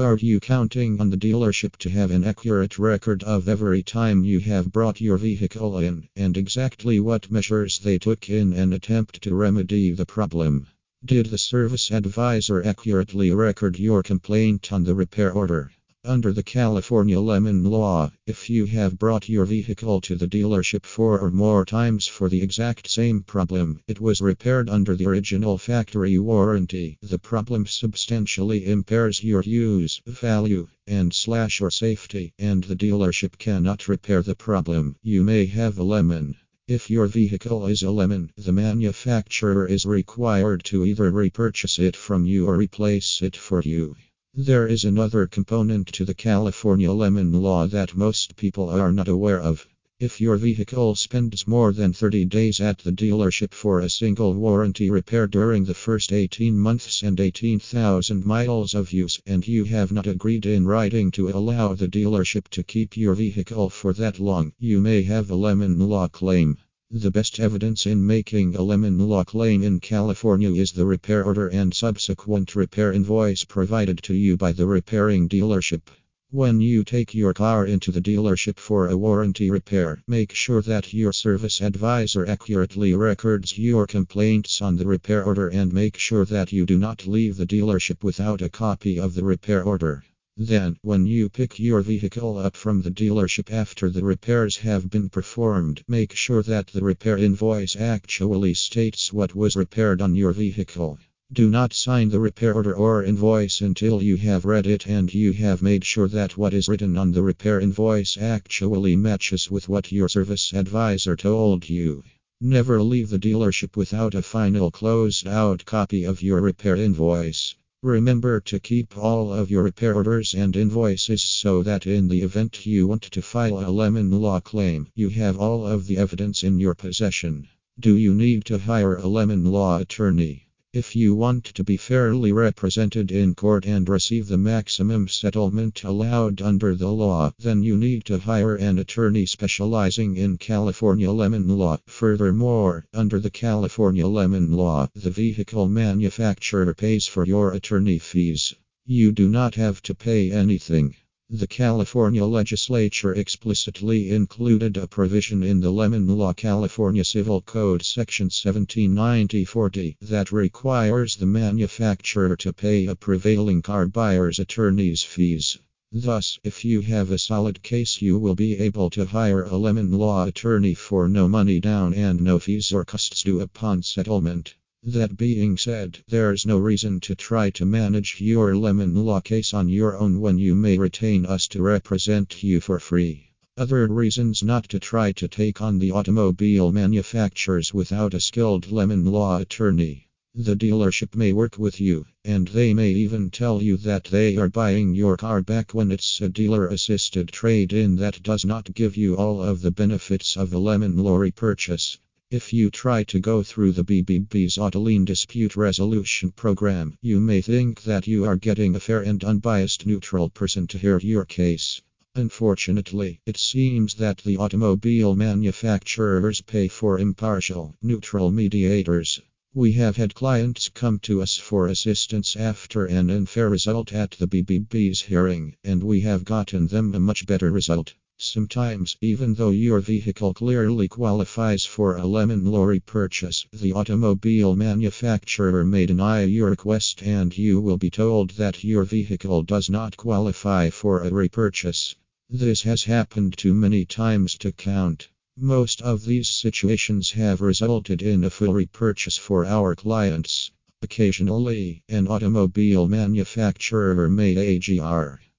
Are you counting on the dealership to have an accurate record of every time you have brought your vehicle in and exactly what measures they took in an attempt to remedy the problem? Did the service advisor accurately record your complaint on the repair order? Under the California Lemon Law, if you have brought your vehicle to the dealership four or more times for the exact same problem, it was repaired under the original factory warranty. The problem substantially impairs your use, value, and slash or safety, and the dealership cannot repair the problem. You may have a lemon. If your vehicle is a lemon, the manufacturer is required to either repurchase it from you or replace it for you. There is another component to the California Lemon Law that most people are not aware of. If your vehicle spends more than 30 days at the dealership for a single warranty repair during the first 18 months and 18,000 miles of use, and you have not agreed in writing to allow the dealership to keep your vehicle for that long, you may have a lemon law claim. The best evidence in making a lemon law claim in California is the repair order and subsequent repair invoice provided to you by the repairing dealership. When you take your car into the dealership for a warranty repair, make sure that your service advisor accurately records your complaints on the repair order and make sure that you do not leave the dealership without a copy of the repair order. Then, when you pick your vehicle up from the dealership after the repairs have been performed, make sure that the repair invoice actually states what was repaired on your vehicle. Do not sign the repair order or invoice until you have read it and you have made sure that what is written on the repair invoice actually matches with what your service advisor told you. Never leave the dealership without a final closed out copy of your repair invoice. Remember to keep all of your repair orders and invoices so that in the event you want to file a lemon law claim, you have all of the evidence in your possession. Do you need to hire a lemon law attorney? If you want to be fairly represented in court and receive the maximum settlement allowed under the law, then you need to hire an attorney specializing in California lemon law. Furthermore, under the California lemon law, the vehicle manufacturer pays for your attorney fees. You do not have to pay anything. The California legislature explicitly included a provision in the Lemon Law California Civil Code Section 179040 that requires the manufacturer to pay a prevailing car buyer's attorney's fees. Thus, if you have a solid case, you will be able to hire a lemon law attorney for no money down and no fees or costs due upon settlement. That being said, there's no reason to try to manage your lemon law case on your own when you may retain us to represent you for free. Other reasons not to try to take on the automobile manufacturers without a skilled lemon law attorney. The dealership may work with you, and they may even tell you that they are buying your car back when it's a dealer assisted trade in that does not give you all of the benefits of a lemon law repurchase. If you try to go through the BBB's Auto Line dispute resolution program, you may think that you are getting a fair and unbiased neutral person to hear your case. Unfortunately, it seems that the automobile manufacturers pay for impartial, neutral mediators. We have had clients come to us for assistance after an unfair result at the BBB's hearing, and we have gotten them a much better result. Sometimes, even though your vehicle clearly qualifies for a lemon law repurchase, the automobile manufacturer may deny your request and you will be told that your vehicle does not qualify for a repurchase. This has happened too many times to count. Most of these situations have resulted in a full repurchase for our clients. Occasionally, an automobile manufacturer may AGR